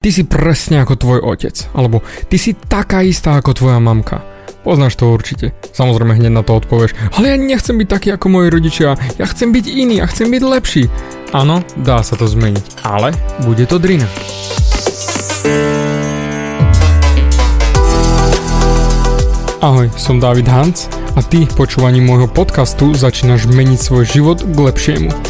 Ty si presne ako tvoj otec, alebo ty si taká istá ako tvoja mamka. Poznáš to určite. Samozrejme hneď na to odpovieš, ale ja nechcem byť taký ako moji rodičia, ja chcem byť iný, ja chcem byť lepší. Áno, dá sa to zmeniť, ale bude to drina. Ahoj, som David Hans a ty počúvaním môjho podcastu začínaš meniť svoj život k lepšiemu.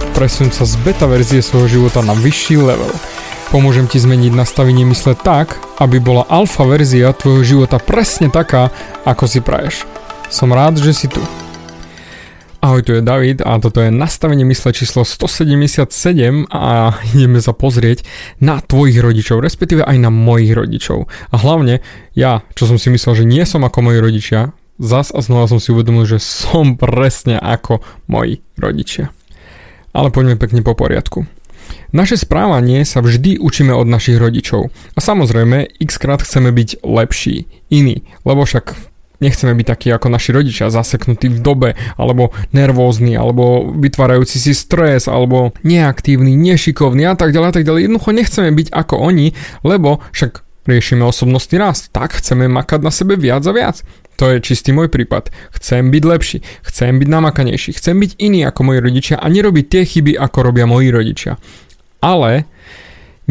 Presun sa z beta verzie svojho života na vyšší level. Pomôžem ti zmeniť nastavenie mysle tak, aby bola alfa verzia tvojho života presne taká, ako si praješ. Som rád, že si tu. Ahoj, tu je David a toto je nastavenie mysle číslo 177 a ideme sa pozrieť na tvojich rodičov, respektíve aj na mojich rodičov. A hlavne ja, čo som si myslel, že nie som ako moji rodičia, zas a znova som si uvedomil, že som presne ako moji rodičia. Ale poďme pekne po poriadku. Naše správanie sa vždy učíme od našich rodičov. A samozrejme, x krát chceme byť lepší, iný, lebo však nechceme byť takí ako naši rodičia, zaseknutí v dobe, alebo nervózni, alebo vytvárajúci si stres, alebo neaktívny, nešikovný a tak ďalej a tak ďalej. Jednoducho nechceme byť ako oni, lebo však riešime osobnostný rast, tak chceme makať na sebe viac a viac. To je čistý môj prípad. Chcem byť lepší, chcem byť namakanejší, chcem byť iný ako moji rodičia a nerobiť tie chyby, ako robia moji rodičia. Ale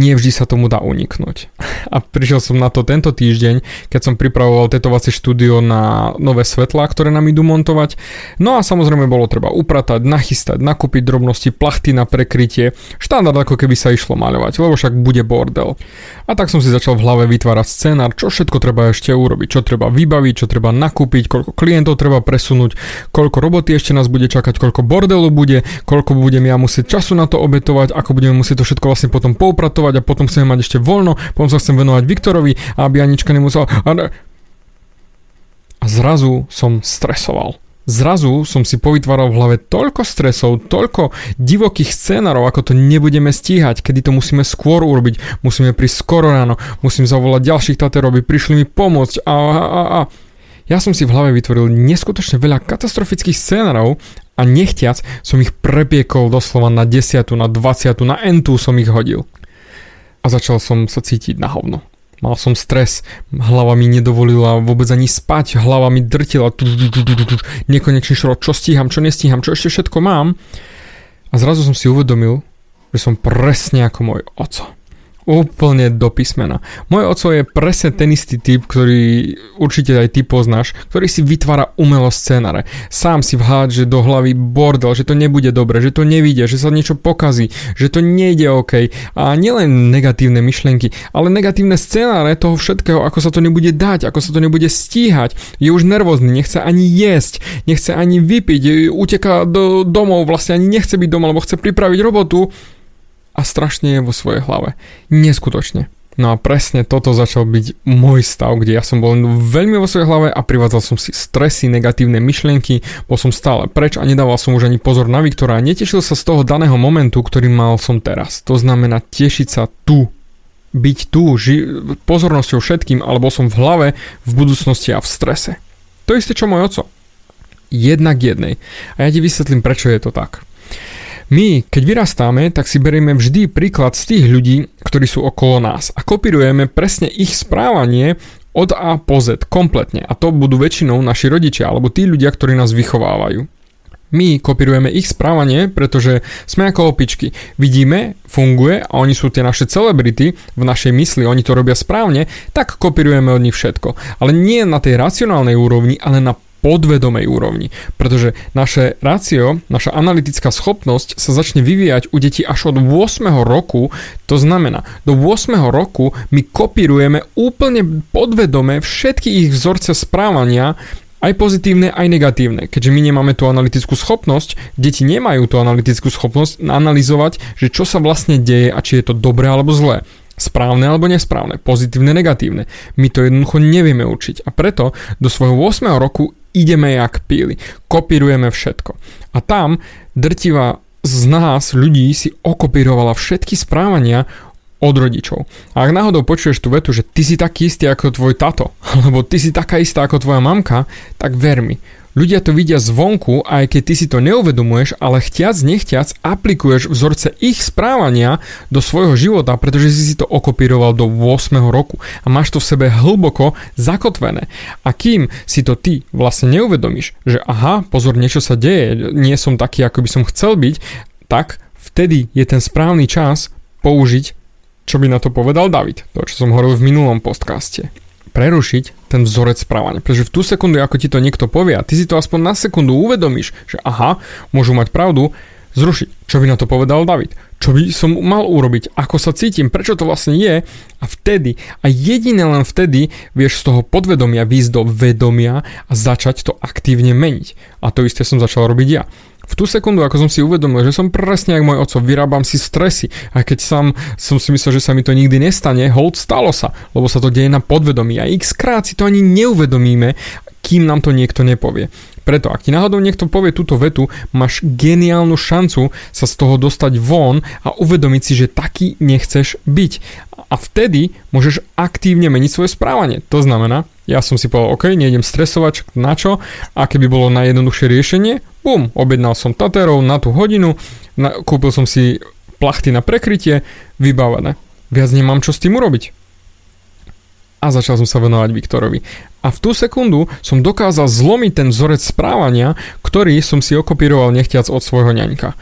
nie vždy sa tomu dá uniknúť. A prišiel som na to tento týždeň, keď som pripravoval tetovacie štúdio na nové svetlá, ktoré nám idú montovať. No a samozrejme bolo treba upratať, nachystať, nakúpiť drobnosti, plachty na prekrytie, štandard ako keby sa išlo maľovať, lebo však bude bordel. A tak som si začal v hlave vytvárať scénar, čo všetko treba ešte urobiť, čo treba vybaviť, čo treba nakúpiť, koľko klientov treba presunúť, koľko roboty ešte nás bude čakať, koľko bordelu bude, koľko budem ja musieť času na to obetovať, ako budeme musieť to všetko vlastne potom poupratovať pracovať a potom chcem mať ešte voľno, potom sa chcem venovať Viktorovi, aby Anička nemusela... A zrazu som stresoval. Zrazu som si povytváral v hlave toľko stresov, toľko divokých scénarov, ako to nebudeme stíhať, kedy to musíme skôr urobiť, musíme prísť skoro ráno, musím zavolať ďalších taterov, aby prišli mi pomôcť a, a, a, a. Ja som si v hlave vytvoril neskutočne veľa katastrofických scénarov a nechtiac som ich prepiekol doslova na 10, na 20, na entu som ich hodil a začal som sa cítiť na hovno. Mal som stres, hlava mi nedovolila vôbec ani spať, hlava mi drtila, nekonečný šrot, čo stíham, čo nestíham, čo ešte všetko mám. A zrazu som si uvedomil, že som presne ako môj oco. Úplne do písmena. Môj oco je presne ten istý typ, ktorý určite aj ty poznáš, ktorý si vytvára umelo scénare. Sám si vháď, že do hlavy bordel, že to nebude dobre, že to nevíde, že sa niečo pokazí, že to nejde OK. A nielen negatívne myšlienky, ale negatívne scénáre toho všetkého, ako sa to nebude dať, ako sa to nebude stíhať. Je už nervózny, nechce ani jesť, nechce ani vypiť, uteká do domov, vlastne ani nechce byť doma, lebo chce pripraviť robotu a strašne je vo svojej hlave. Neskutočne. No a presne toto začal byť môj stav, kde ja som bol veľmi vo svojej hlave a privádzal som si stresy, negatívne myšlienky, bol som stále preč a nedával som už ani pozor na Viktora a netešil sa z toho daného momentu, ktorý mal som teraz. To znamená tešiť sa tu, byť tu, ži- pozornosťou všetkým, alebo som v hlave, v budúcnosti a v strese. To isté čo môj oco. Jednak jednej. A ja ti vysvetlím, prečo je to tak. My, keď vyrastáme, tak si berieme vždy príklad z tých ľudí, ktorí sú okolo nás a kopírujeme presne ich správanie od A po Z kompletne a to budú väčšinou naši rodičia alebo tí ľudia, ktorí nás vychovávajú. My kopírujeme ich správanie, pretože sme ako opičky. Vidíme, funguje a oni sú tie naše celebrity v našej mysli, oni to robia správne, tak kopírujeme od nich všetko. Ale nie na tej racionálnej úrovni, ale na podvedomej úrovni, pretože naše rácio, naša analytická schopnosť sa začne vyvíjať u detí až od 8. roku, to znamená, do 8. roku my kopírujeme úplne podvedome všetky ich vzorce správania aj pozitívne, aj negatívne. Keďže my nemáme tú analytickú schopnosť, deti nemajú tú analytickú schopnosť analyzovať, že čo sa vlastne deje a či je to dobré alebo zlé. Správne alebo nesprávne, pozitívne, negatívne. My to jednoducho nevieme učiť. A preto do svojho 8. roku ideme jak píly. Kopírujeme všetko. A tam drtivá z nás, ľudí, si okopírovala všetky správania od rodičov. A ak náhodou počuješ tú vetu, že ty si taký istý ako tvoj tato, alebo ty si taká istá ako tvoja mamka, tak ver mi, Ľudia to vidia zvonku, aj keď ty si to neuvedomuješ, ale chtiac, nechtiac aplikuješ vzorce ich správania do svojho života, pretože si si to okopíroval do 8. roku a máš to v sebe hlboko zakotvené. A kým si to ty vlastne neuvedomíš, že aha, pozor, niečo sa deje, nie som taký, ako by som chcel byť, tak vtedy je ten správny čas použiť, čo by na to povedal David, to čo som hovoril v minulom podcaste prerušiť ten vzorec správania. Pretože v tú sekundu, ako ti to niekto povie a ty si to aspoň na sekundu uvedomíš, že aha, môžu mať pravdu, zrušiť. Čo by na to povedal David? Čo by som mal urobiť? Ako sa cítim? Prečo to vlastne je? A vtedy, a jedine len vtedy, vieš z toho podvedomia výjsť do vedomia a začať to aktívne meniť. A to isté som začal robiť ja. V tú sekundu, ako som si uvedomil, že som presne ako môj oco, vyrábam si stresy. A keď sám som si myslel, že sa mi to nikdy nestane, hold stalo sa, lebo sa to deje na podvedomí. A x krát si to ani neuvedomíme, kým nám to niekto nepovie. Preto, ak ti náhodou niekto povie túto vetu, máš geniálnu šancu sa z toho dostať von a uvedomiť si, že taký nechceš byť. A vtedy môžeš aktívne meniť svoje správanie. To znamená, ja som si povedal, OK, nejdem stresovať, na čo? A keby bolo najjednoduchšie riešenie, bum, objednal som Taterov na tú hodinu, na, kúpil som si plachty na prekrytie, vybavené. Viac nemám čo s tým urobiť a začal som sa venovať Viktorovi. A v tú sekundu som dokázal zlomiť ten vzorec správania, ktorý som si okopíroval nechtiac od svojho ňaňka.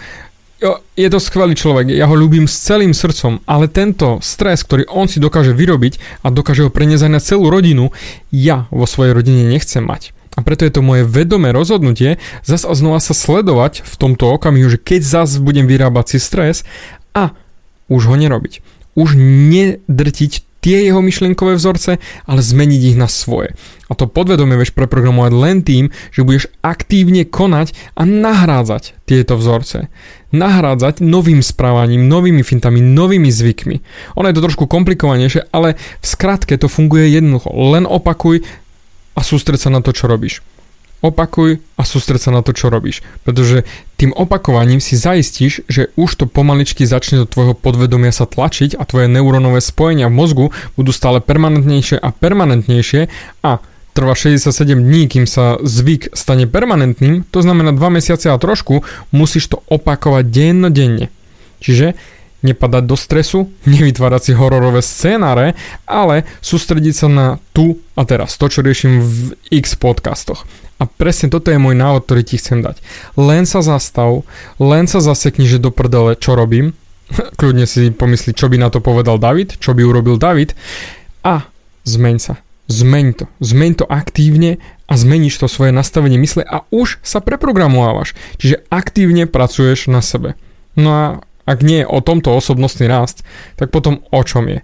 Jo, je to skvelý človek, ja ho ľúbim s celým srdcom, ale tento stres, ktorý on si dokáže vyrobiť a dokáže ho preniesť na celú rodinu, ja vo svojej rodine nechcem mať. A preto je to moje vedomé rozhodnutie zase a znova sa sledovať v tomto okamihu, že keď zase budem vyrábať si stres a už ho nerobiť. Už nedrtiť tie jeho myšlienkové vzorce, ale zmeniť ich na svoje. A to podvedomie vieš preprogramovať len tým, že budeš aktívne konať a nahrádzať tieto vzorce. Nahrádzať novým správaním, novými fintami, novými zvykmi. Ono je to trošku komplikovanejšie, ale v skratke to funguje jednoducho. Len opakuj a sústreď sa na to, čo robíš. Opakuj a sústreď sa na to, čo robíš. Pretože tým opakovaním si zaistíš, že už to pomaličky začne do tvojho podvedomia sa tlačiť a tvoje neurónové spojenia v mozgu budú stále permanentnejšie a permanentnejšie a trvá 67 dní, kým sa zvyk stane permanentným, to znamená 2 mesiace a trošku, musíš to opakovať dennodenne. Čiže nepadať do stresu, nevytvárať si hororové scénáre, ale sústrediť sa na tu a teraz, to čo riešim v x podcastoch. A presne toto je môj návod, ktorý ti chcem dať. Len sa zastav, len sa zasekni, že do prdele, čo robím. Kľudne si pomysli, čo by na to povedal David, čo by urobil David. A zmeň sa. Zmeň to. Zmeň to aktívne a zmeníš to svoje nastavenie mysle a už sa preprogramovávaš. Čiže aktívne pracuješ na sebe. No a ak nie je o tomto osobnostný rast, tak potom o čom je?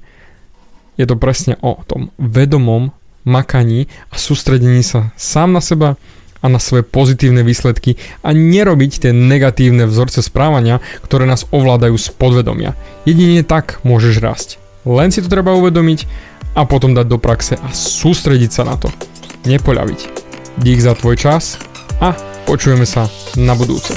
Je to presne o tom vedomom makaní a sústredení sa sám na seba a na svoje pozitívne výsledky a nerobiť tie negatívne vzorce správania, ktoré nás ovládajú z podvedomia. Jedine tak môžeš rásť. Len si to treba uvedomiť a potom dať do praxe a sústrediť sa na to. Nepoľaviť. Dík za tvoj čas a počujeme sa na budúce.